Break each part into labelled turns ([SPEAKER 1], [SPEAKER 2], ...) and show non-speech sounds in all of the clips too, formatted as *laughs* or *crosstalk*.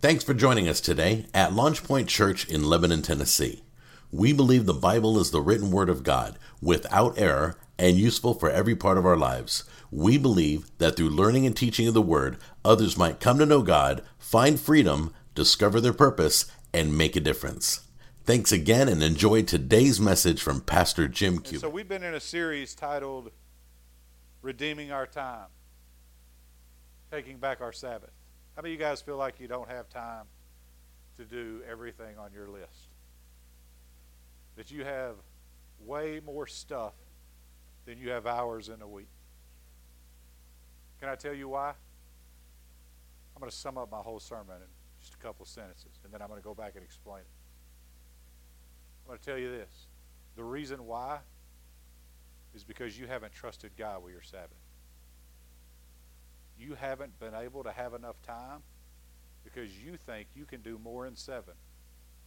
[SPEAKER 1] Thanks for joining us today at Launch Point Church in Lebanon, Tennessee. We believe the Bible is the written word of God, without error, and useful for every part of our lives. We believe that through learning and teaching of the word, others might come to know God, find freedom, discover their purpose, and make a difference. Thanks again and enjoy today's message from Pastor Jim Cuban.
[SPEAKER 2] So we've been in a series titled Redeeming Our Time, Taking Back Our Sabbath. How many of you guys feel like you don't have time to do everything on your list? That you have way more stuff than you have hours in a week. Can I tell you why? I'm going to sum up my whole sermon in just a couple of sentences, and then I'm going to go back and explain it. I'm going to tell you this. The reason why is because you haven't trusted God with your Sabbath you haven't been able to have enough time because you think you can do more in seven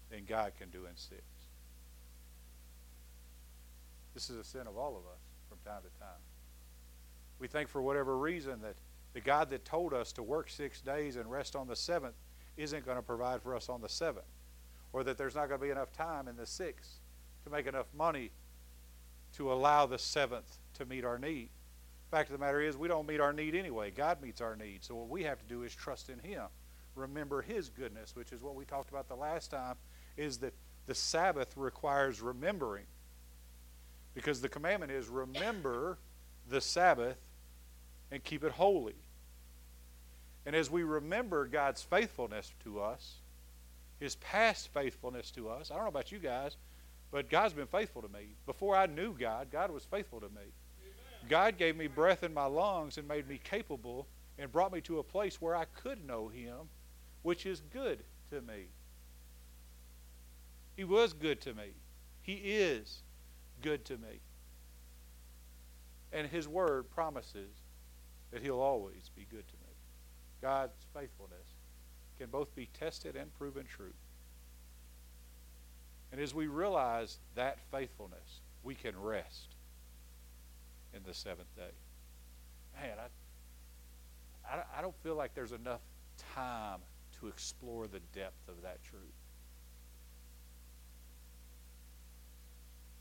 [SPEAKER 2] than God can do in six. This is a sin of all of us from time to time. We think for whatever reason that the God that told us to work six days and rest on the seventh isn't going to provide for us on the seventh, or that there's not going to be enough time in the sixth to make enough money to allow the seventh to meet our need. Fact of the matter is, we don't meet our need anyway. God meets our need. So what we have to do is trust in Him. Remember His goodness, which is what we talked about the last time, is that the Sabbath requires remembering. Because the commandment is remember the Sabbath and keep it holy. And as we remember God's faithfulness to us, His past faithfulness to us, I don't know about you guys, but God's been faithful to me. Before I knew God, God was faithful to me. God gave me breath in my lungs and made me capable and brought me to a place where I could know Him, which is good to me. He was good to me. He is good to me. And His Word promises that He'll always be good to me. God's faithfulness can both be tested and proven true. And as we realize that faithfulness, we can rest in the seventh day. Man, I, I, I don't feel like there's enough time to explore the depth of that truth.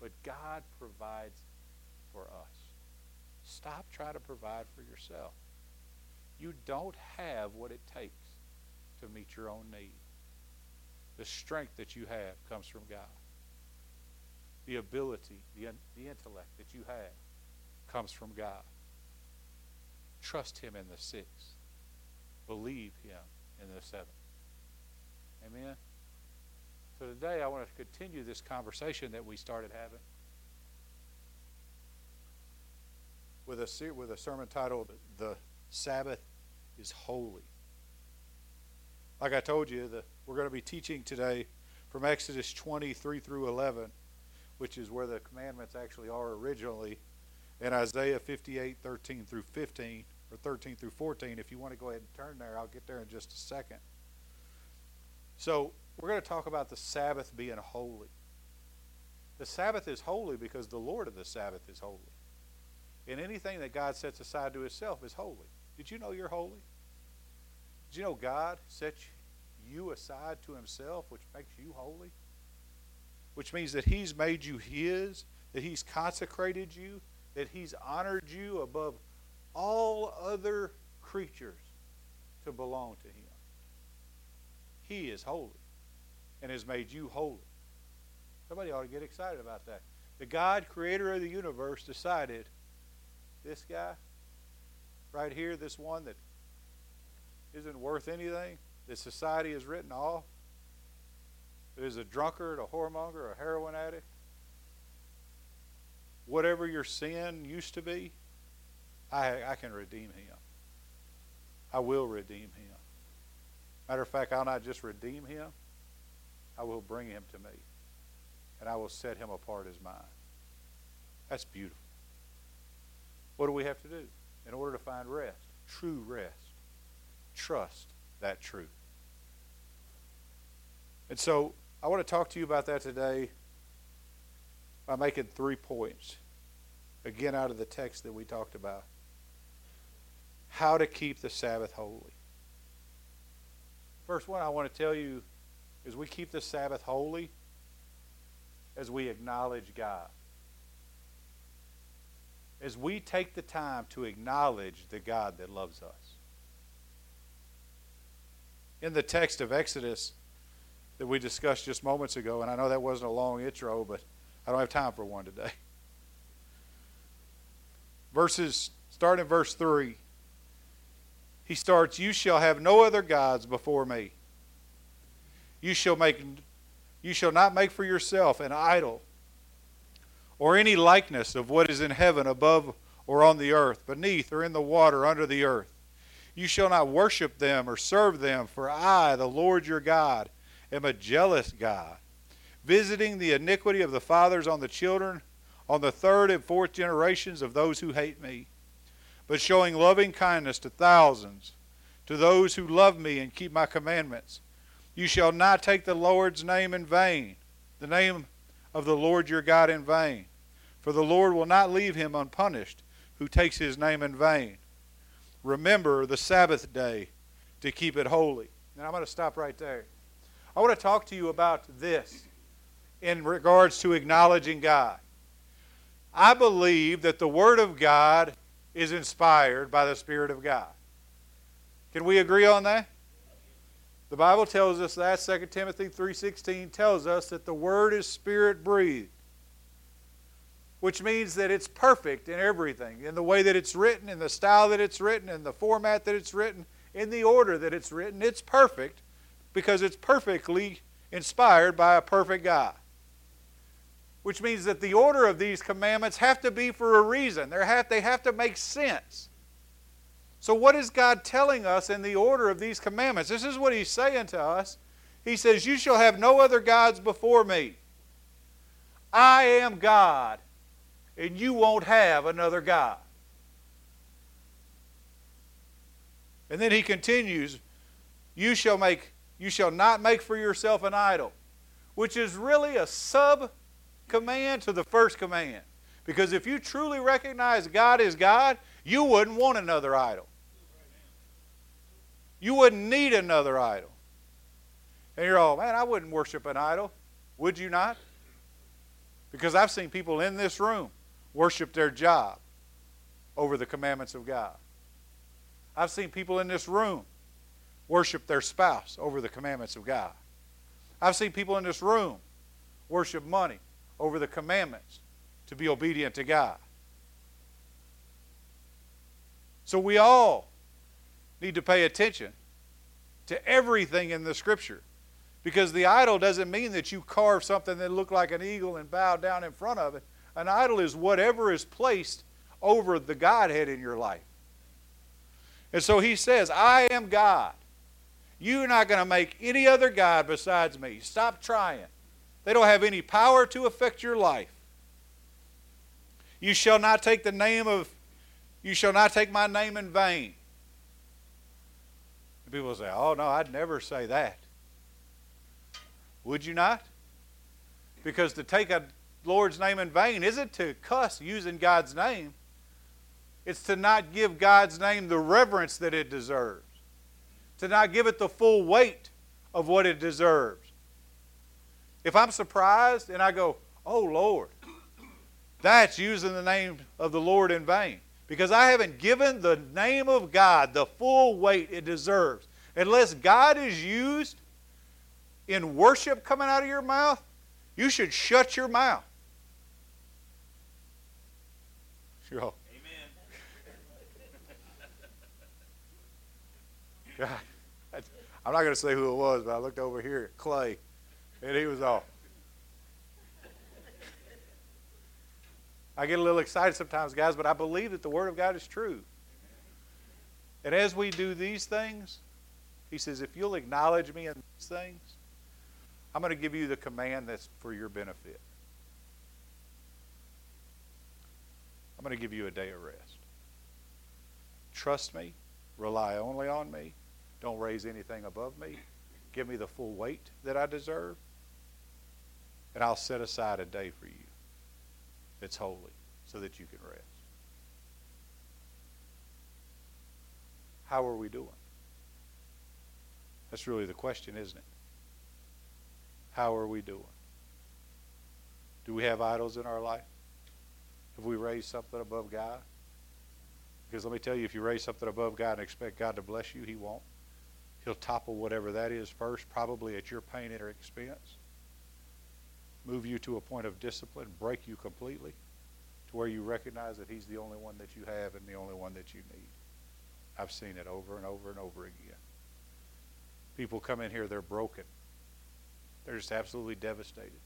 [SPEAKER 2] But God provides for us. Stop trying to provide for yourself. You don't have what it takes to meet your own need. The strength that you have comes from God. The ability, the, the intellect that you have comes from God. Trust Him in the sixth. Believe Him in the seventh. Amen? So today I want to continue this conversation that we started having with a, with a sermon titled The Sabbath is Holy. Like I told you, the, we're going to be teaching today from Exodus 23 through 11, which is where the commandments actually are originally in Isaiah 58, 13 through 15, or 13 through 14. If you want to go ahead and turn there, I'll get there in just a second. So, we're going to talk about the Sabbath being holy. The Sabbath is holy because the Lord of the Sabbath is holy. And anything that God sets aside to Himself is holy. Did you know you're holy? Did you know God sets you aside to Himself, which makes you holy? Which means that He's made you His, that He's consecrated you, that He's honored you above all other creatures to belong to Him. He is holy and has made you holy. Somebody ought to get excited about that. The God, creator of the universe, decided this guy right here, this one that isn't worth anything, that society has written off, that is a drunkard, a whoremonger, a heroin addict, whatever your sin used to be, I, I can redeem him. I will redeem him. Matter of fact, I'll not just redeem him, I will bring him to me. And I will set him apart as mine. That's beautiful. What do we have to do in order to find rest? True rest. Trust that truth. And so I want to talk to you about that today by making three points. Again, out of the text that we talked about. How to keep the Sabbath holy. First one I want to tell you is we keep the Sabbath holy as we acknowledge God. As we take the time to acknowledge the God that loves us. In the text of Exodus that we discussed just moments ago, and I know that wasn't a long intro, but I don't have time for one today. Verses, starting in verse 3, he starts, You shall have no other gods before me. You shall make you shall not make for yourself an idol or any likeness of what is in heaven above or on the earth, beneath or in the water under the earth. You shall not worship them or serve them, for I, the Lord your God, am a jealous God, visiting the iniquity of the fathers on the children, on the third and fourth generations of those who hate me, but showing loving kindness to thousands, to those who love me and keep my commandments. You shall not take the Lord's name in vain, the name of the Lord your God in vain. For the Lord will not leave him unpunished who takes his name in vain. Remember the Sabbath day to keep it holy. Now I'm going to stop right there. I want to talk to you about this in regards to acknowledging God. I believe that the Word of God is inspired by the Spirit of God. Can we agree on that? The Bible tells us that 2 Timothy 3:16 tells us that the word is spirit breathed. Which means that it's perfect in everything, in the way that it's written, in the style that it's written, in the format that it's written, in the order that it's written. It's perfect because it's perfectly inspired by a perfect God. Which means that the order of these commandments have to be for a reason. They have, they have to make sense. So, what is God telling us in the order of these commandments? This is what He's saying to us. He says, You shall have no other gods before me. I am God, and you won't have another God. And then he continues, You shall make you shall not make for yourself an idol, which is really a sub command to the first command. Because if you truly recognize God is God, you wouldn't want another idol. You wouldn't need another idol. And you're all, man, I wouldn't worship an idol. Would you not? Because I've seen people in this room worship their job over the commandments of God. I've seen people in this room worship their spouse over the commandments of God. I've seen people in this room worship money over the commandments to be obedient to God. So we all need to pay attention to everything in the Scripture. Because the idol doesn't mean that you carve something that looked like an eagle and bow down in front of it. An idol is whatever is placed over the Godhead in your life. And so he says, I am God. You're not going to make any other God besides me. Stop trying. They don't have any power to affect your life. You shall not take the name of, you shall not take my name in vain. People say, oh, no, I'd never say that. Would you not? Because to take a Lord's name in vain isn't to cuss using God's name, it's to not give God's name the reverence that it deserves, to not give it the full weight of what it deserves. If I'm surprised and I go, oh, Lord, that's using the name of the Lord in vain because I haven't given the name of God the full weight it deserves. Unless God is used in worship coming out of your mouth, you should shut your mouth. *laughs* Sure. Amen. *laughs* God, I'm not going to say who it was, but I looked over here at Clay, and he was off. I get a little excited sometimes, guys, but I believe that the Word of God is true. And as we do these things, He says, if you'll acknowledge me in these things, I'm going to give you the command that's for your benefit. I'm going to give you a day of rest. Trust me. Rely only on me. Don't raise anything above me. Give me the full weight that I deserve. And I'll set aside a day for you that's holy so that you can rest. How are we doing? That's really the question, isn't it? How are we doing? Do we have idols in our life? Have we raised something above God? Because let me tell you, if you raise something above God and expect God to bless you, He won't. He'll topple whatever that is first, probably at your pain or expense. Move you to a point of discipline, break you completely to where you recognize that He's the only one that you have and the only one that you need. I've seen it over and over and over again. People come in here, they're broken. They're just absolutely devastated.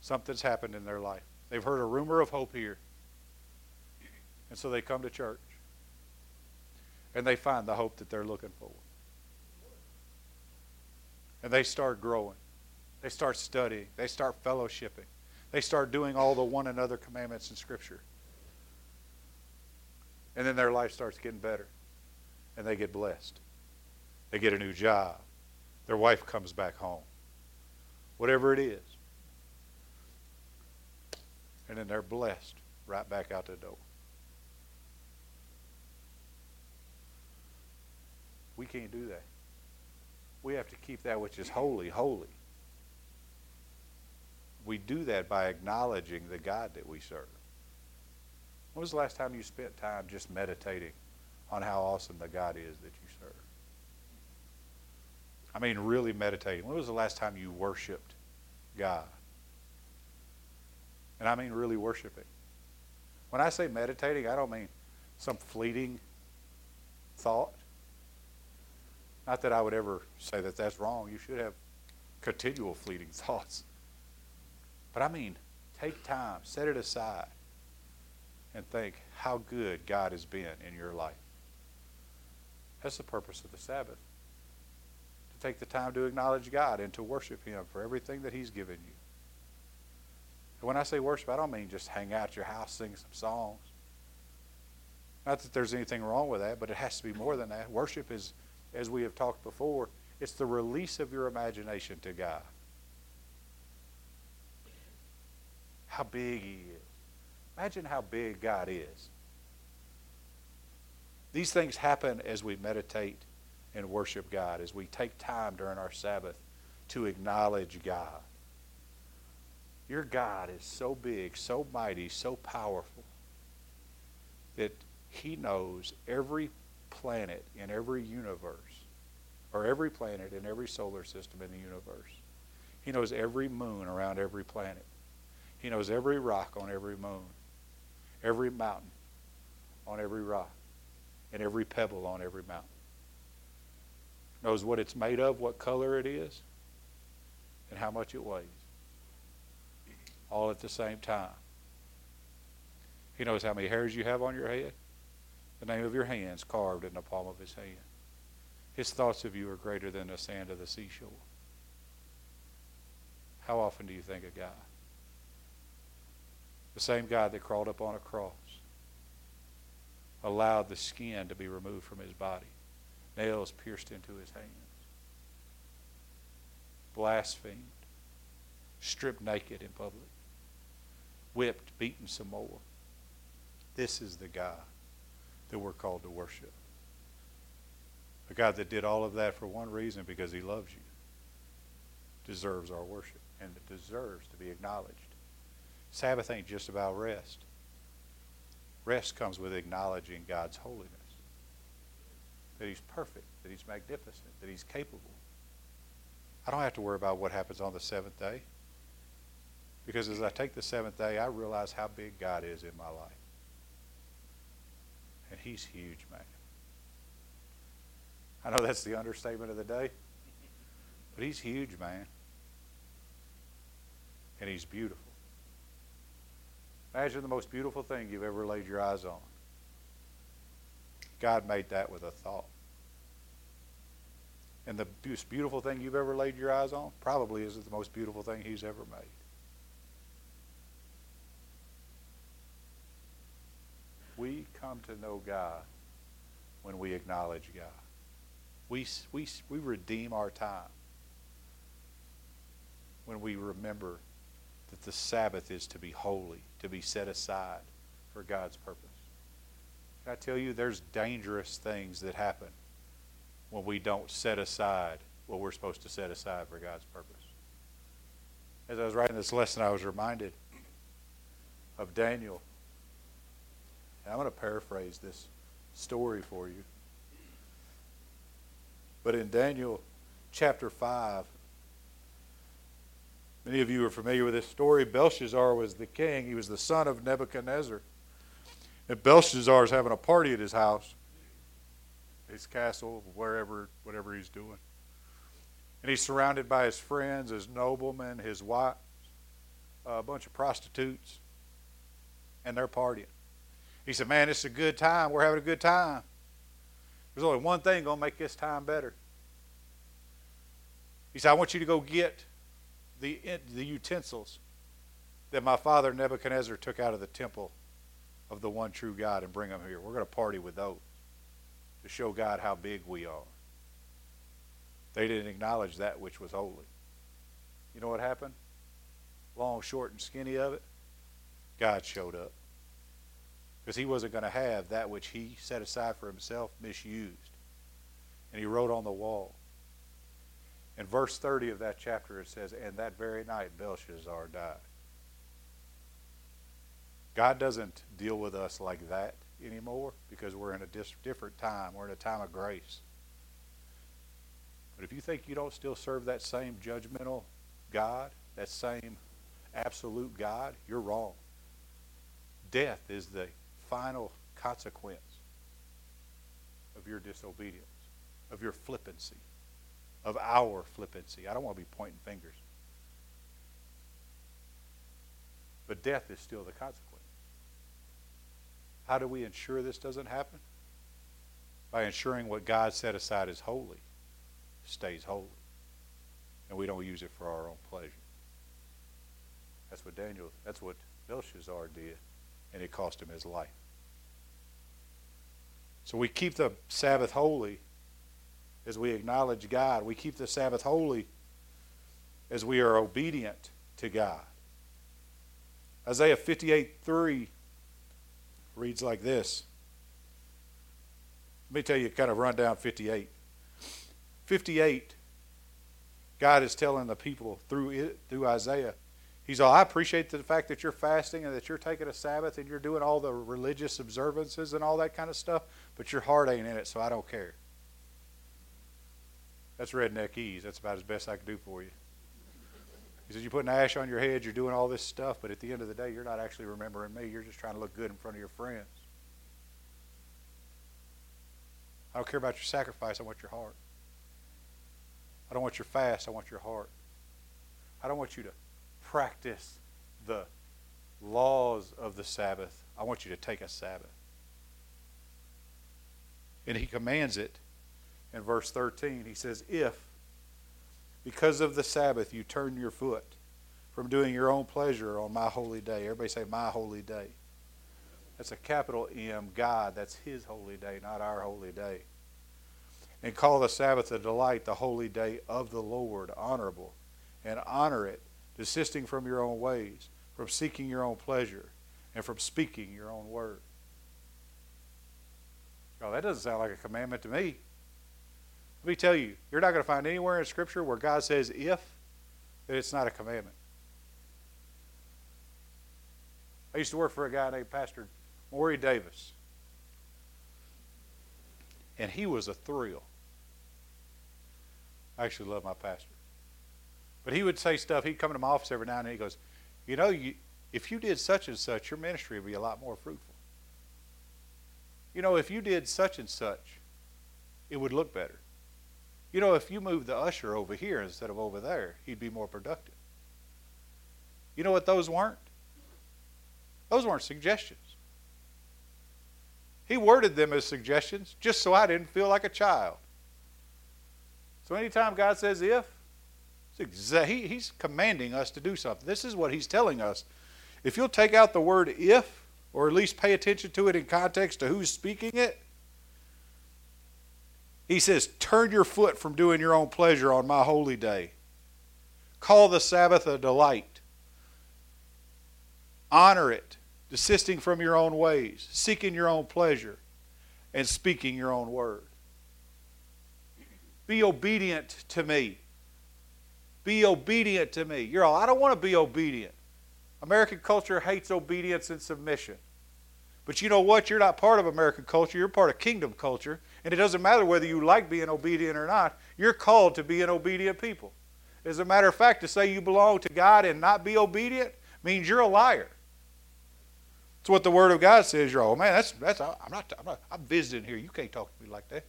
[SPEAKER 2] Something's happened in their life. They've heard a rumor of hope here. And so they come to church. And they find the hope that they're looking for. And they start growing. They start studying. They start fellowshipping. They start doing all the one another commandments in Scripture. And then their life starts getting better. And they get blessed. They get a new job. Their wife comes back home. Whatever it is. And then they're blessed right back out the door. We can't do that. We have to keep that which is holy, holy. We do that by acknowledging the God that we serve. When was the last time you spent time just meditating on how awesome the God is that you serve? I mean, really meditating. When was the last time you worshiped God? And I mean really worshiping. When I say meditating, I don't mean some fleeting thought. Not that I would ever say that that's wrong. You should have continual fleeting *laughs* thoughts. But I mean, take time, set it aside, and think how good God has been in your life. That's the purpose of the Sabbath. To take the time to acknowledge God and to worship Him for everything that He's given you. And when I say worship, I don't mean just hang out your house, sing some songs. Not that there's anything wrong with that, but it has to be more than that. Worship is, as we have talked before, it's the release of your imagination to God. How big He is. Imagine how big God is. These things happen as we meditate and worship God, as we take time during our Sabbath to acknowledge God. Your God is so big, so mighty, so powerful that He knows every planet in every universe, or every planet in every solar system in the universe. He knows every moon around every planet. He knows every rock on every moon, every mountain on every rock, and every pebble on every mountain. Knows what it's made of, what color it is, and how much it weighs. All at the same time. He knows how many hairs you have on your head, the name of your hands carved in the palm of his hand. His thoughts of you are greater than the sand of the seashore. How often do you think of God? The same God that crawled up on a cross allowed the skin to be removed from his body, nails pierced into his hands, blasphemed, stripped naked in public, whipped, beaten some more. This is the God that we're called to worship. A God that did all of that for one reason because he loves you, deserves our worship, and it deserves to be acknowledged. Sabbath ain't just about rest. Rest comes with acknowledging God's holiness. That He's perfect, that He's magnificent, that He's capable. I don't have to worry about what happens on the seventh day. Because as I take the seventh day, I realize how big God is in my life. And He's huge, man. I know that's the understatement of the day, but He's huge, man. And He's beautiful. Imagine the most beautiful thing you've ever laid your eyes on. God made that with a thought. And the most beautiful thing you've ever laid your eyes on probably isn't the most beautiful thing He's ever made. We come to know God when we acknowledge God. We, we, we redeem our time when we remember that the Sabbath is to be holy, to be set aside for God's purpose. Can I tell you, there's dangerous things that happen when we don't set aside what we're supposed to set aside for God's purpose. As I was writing this lesson, I was reminded of Daniel. I'm going to paraphrase this story for you. But in Daniel chapter 5, many of you are familiar with this story. Belshazzar was the king, he was the son of Nebuchadnezzar. And Belshazzar is having a party at his house, his castle, wherever, whatever he's doing. And he's surrounded by his friends, his noblemen, his wives, a bunch of prostitutes, and they're partying. He said, Man, it's a good time. We're having a good time. There's only one thing going to make this time better. He said, I want you to go get the, the utensils that my father Nebuchadnezzar took out of the temple of the one true God and bring them here. We're going to party with those to show God how big we are. They didn't acknowledge that which was holy. You know what happened? Long, short, and skinny of it? God showed up. Because he wasn't going to have that which he set aside for himself misused. And he wrote on the wall. In verse 30 of that chapter, it says, And that very night Belshazzar died. God doesn't deal with us like that anymore because we're in a different time. We're in a time of grace. But if you think you don't still serve that same judgmental God, that same absolute God, you're wrong. Death is the final consequence of your disobedience, of your flippancy, of our flippancy. I don't want to be pointing fingers. But death is still the consequence. How do we ensure this doesn't happen? By ensuring what God set aside as holy stays holy. And we don't use it for our own pleasure. That's what Daniel, that's what Belshazzar did, and it cost him his life. So we keep the Sabbath holy as we acknowledge God. We keep the Sabbath holy as we are obedient to God. Isaiah 58 3 reads like this. Let me tell you, kind of run down 58. 58, God is telling the people through it, through Isaiah, He's all, I appreciate the fact that you're fasting and that you're taking a Sabbath and you're doing all the religious observances and all that kind of stuff, but your heart ain't in it, so I don't care. That's redneck ease. That's about as best I can do for you. He says, You're putting ash on your head, you're doing all this stuff, but at the end of the day, you're not actually remembering me. You're just trying to look good in front of your friends. I don't care about your sacrifice, I want your heart. I don't want your fast, I want your heart. I don't want you to practice the laws of the Sabbath. I want you to take a Sabbath. And he commands it in verse 13. He says, If, because of the Sabbath, you turn your foot from doing your own pleasure on my holy day. Everybody say, My holy day. That's a capital M, God. That's His holy day, not our holy day and call the Sabbath a delight, the holy day of the Lord, honorable, and honor it, desisting from your own ways, from seeking your own pleasure, and from speaking your own word. Oh, that doesn't sound like a commandment to me. Let me tell you, you're not going to find anywhere in Scripture where God says if, that it's not a commandment. I used to work for a guy named Pastor Maury Davis. And he was a thrill. I actually love my pastor. But he would say stuff. He'd come into my office every now and then. He goes, You know, you, if you did such and such, your ministry would be a lot more fruitful. You know, if you did such and such, it would look better. You know, if you moved the usher over here instead of over there, he'd be more productive. You know what those weren't? Those weren't suggestions. He worded them as suggestions just so I didn't feel like a child. So anytime God says if, he, he's commanding us to do something. This is what he's telling us. If you'll take out the word if, or at least pay attention to it in context to who's speaking it, he says, Turn your foot from doing your own pleasure on my holy day. Call the Sabbath a delight. Honor it, desisting from your own ways, seeking your own pleasure, and speaking your own word. Be obedient to me. Be obedient to me. You're all, I don't want to be obedient. American culture hates obedience and submission. But you know what? You're not part of American culture. You're part of kingdom culture. And it doesn't matter whether you like being obedient or not. You're called to be an obedient people. As a matter of fact, to say you belong to God and not be obedient means you're a liar. That's what the Word of God says. You're all, oh, man, that's, that's, I'm not, I'm not, I'm visiting here. You can't talk to me like that.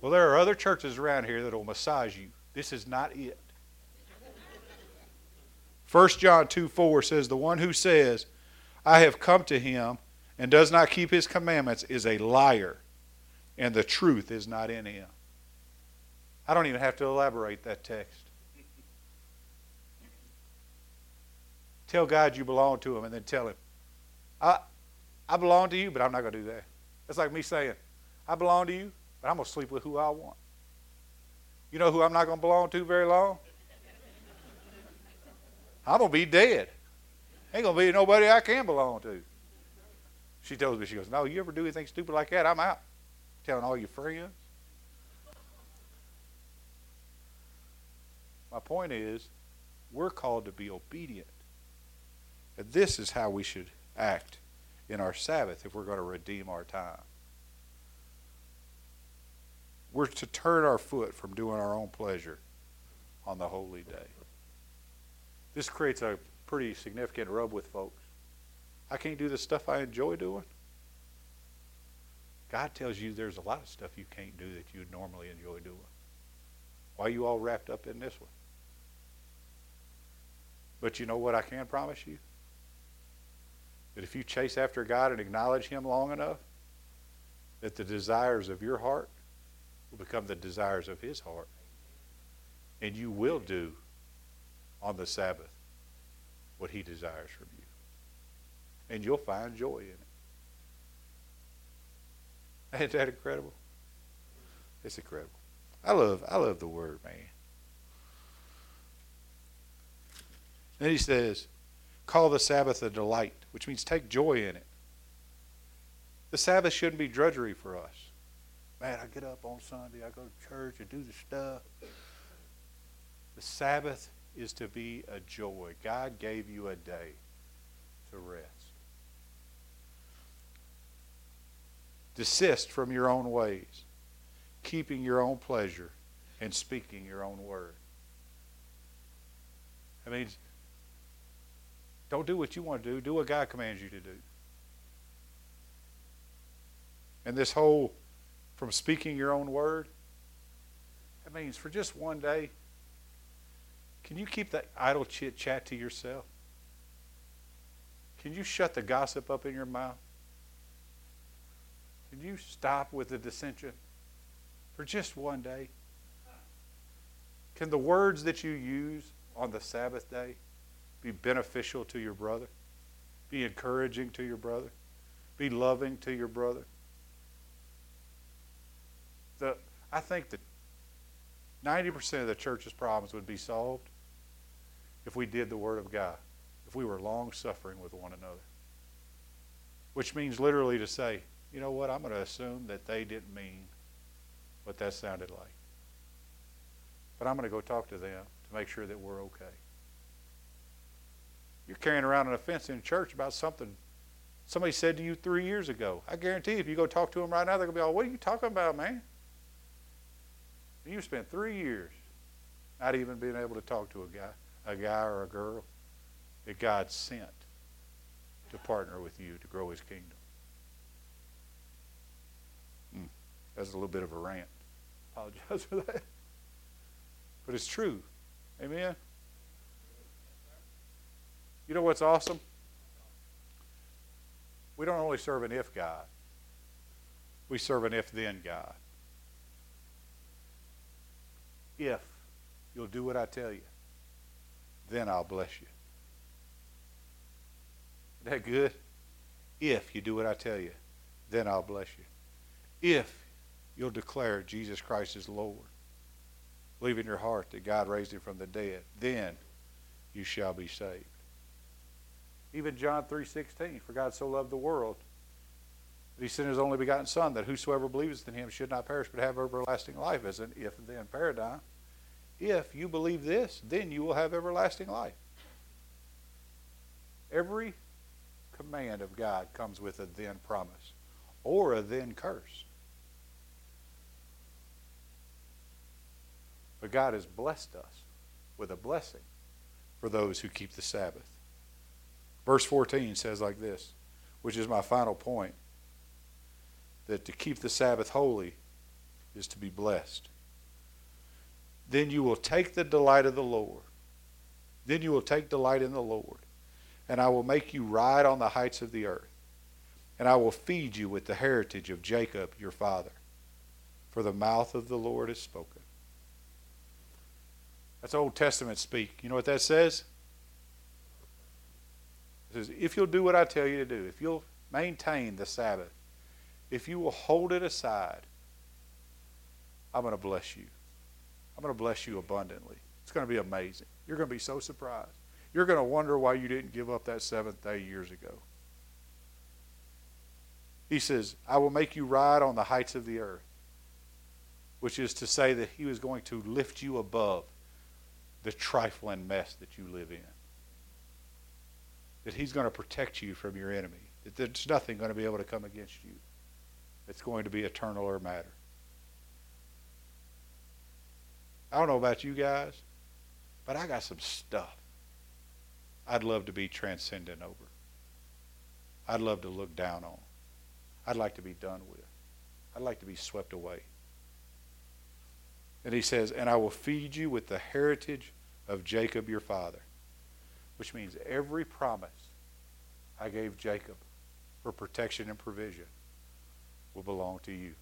[SPEAKER 2] Well, there are other churches around here that will massage you. This is not it. 1 John 2 4 says, The one who says, I have come to him and does not keep his commandments is a liar, and the truth is not in him. I don't even have to elaborate that text. Tell God you belong to him and then tell him, I, I belong to you, but I'm not going to do that. That's like me saying, I belong to you, but I'm going to sleep with who I want. You know who I'm not going to belong to very long? I'm going to be dead. Ain't going to be nobody I can belong to. She tells me, she goes, No, you ever do anything stupid like that, I'm out. Telling all your friends. My point is, we're called to be obedient. And this is how we should act in our Sabbath if we're going to redeem our time. We're to turn our foot from doing our own pleasure on the holy day. This creates a pretty significant rub with folks. I can't do the stuff I enjoy doing. God tells you there's a lot of stuff you can't do that you normally enjoy doing. Why are you all wrapped up in this one? But you know what I can promise you? That if you chase after God and acknowledge Him long enough, that the desires of your heart will become the desires of His heart. And you will do on the Sabbath what He desires from you. And you'll find joy in it. *laughs* Ain't that incredible? It's incredible. I love I love the word, man. Then he says, call the Sabbath a delight, which means take joy in it. The Sabbath shouldn't be drudgery for us. Man, I get up on Sunday, I go to church, I do the stuff. The Sabbath is to be a joy. God gave you a day to rest. Desist from your own ways, keeping your own pleasure, and speaking your own word. I mean, don't do what you want to do. Do what God commands you to do. And this whole from speaking your own word, that means for just one day, can you keep that idle chit chat to yourself? Can you shut the gossip up in your mouth? Can you stop with the dissension for just one day? Can the words that you use on the Sabbath day be beneficial to your brother? Be encouraging to your brother? Be loving to your brother? The, I think that 90% of the church's problems would be solved if we did the Word of God, if we were long suffering with one another. Which means literally to say, you know what, I'm going to assume that they didn't mean what that sounded like. But I'm going to go talk to them to make sure that we're okay. You're carrying around an offense in church about something somebody said to you three years ago. I guarantee if you go talk to them right now, they're going to be all, What are you talking about, man? You spent three years not even being able to talk to a guy, a guy or a girl that God sent to partner with you to grow his kingdom. That's a little bit of a rant. Apologize *laughs* for that. But it's true. Amen. You know what's awesome? We don't only serve an if God, we serve an if then God. If you'll do what I tell you, then I'll bless you. Isn't that good? If you do what I tell you, then I'll bless you. If you'll declare Jesus Christ is Lord, believe in your heart that God raised him from the dead, then you shall be saved. Even John 3:16, for God so loved the world that he sent his only begotten Son, that whosoever believes in him should not perish but have everlasting life, as an if then paradigm. If you believe this, then you will have everlasting life. Every command of God comes with a then promise or a then curse. But God has blessed us with a blessing for those who keep the Sabbath. Verse 14 says like this, which is my final point that to keep the Sabbath holy is to be blessed. Then you will take the delight of the Lord. Then you will take delight in the Lord. And I will make you ride on the heights of the earth. And I will feed you with the heritage of Jacob your father. For the mouth of the Lord has spoken. That's Old Testament speak. You know what that says? It says, if you'll do what I tell you to do, if you'll maintain the Sabbath, if you will hold it aside, I'm going to bless you. I'm going to bless you abundantly. It's going to be amazing. You're going to be so surprised. You're going to wonder why you didn't give up that seventh day years ago. He says, I will make you ride on the heights of the earth, which is to say that he was going to lift you above the trifling mess that you live in. That he's going to protect you from your enemy. That there's nothing going to be able to come against you. It's going to be eternal or matter. I don't know about you guys, but I got some stuff I'd love to be transcendent over. I'd love to look down on. I'd like to be done with. I'd like to be swept away. And he says, And I will feed you with the heritage of Jacob your father, which means every promise I gave Jacob for protection and provision will belong to you.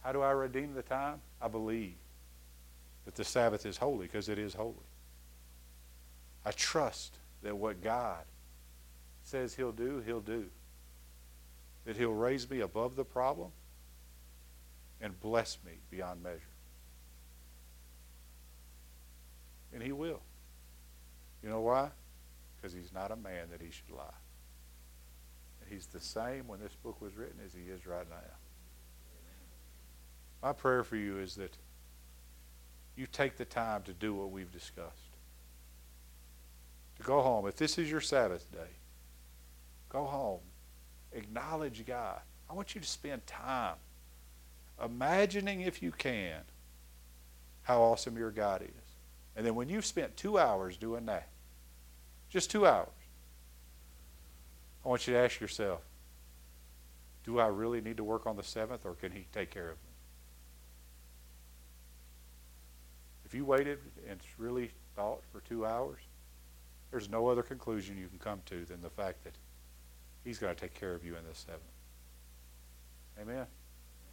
[SPEAKER 2] How do I redeem the time? I believe that the Sabbath is holy because it is holy. I trust that what God says He'll do, He'll do. That He'll raise me above the problem and bless me beyond measure. And He will. You know why? Because He's not a man that He should lie. And He's the same when this book was written as He is right now. My prayer for you is that you take the time to do what we've discussed. To go home. If this is your Sabbath day, go home. Acknowledge God. I want you to spend time imagining, if you can, how awesome your God is. And then when you've spent two hours doing that, just two hours, I want you to ask yourself, do I really need to work on the seventh or can he take care of me? If you waited and really thought for two hours, there's no other conclusion you can come to than the fact that He's going to take care of you in the seventh. Amen.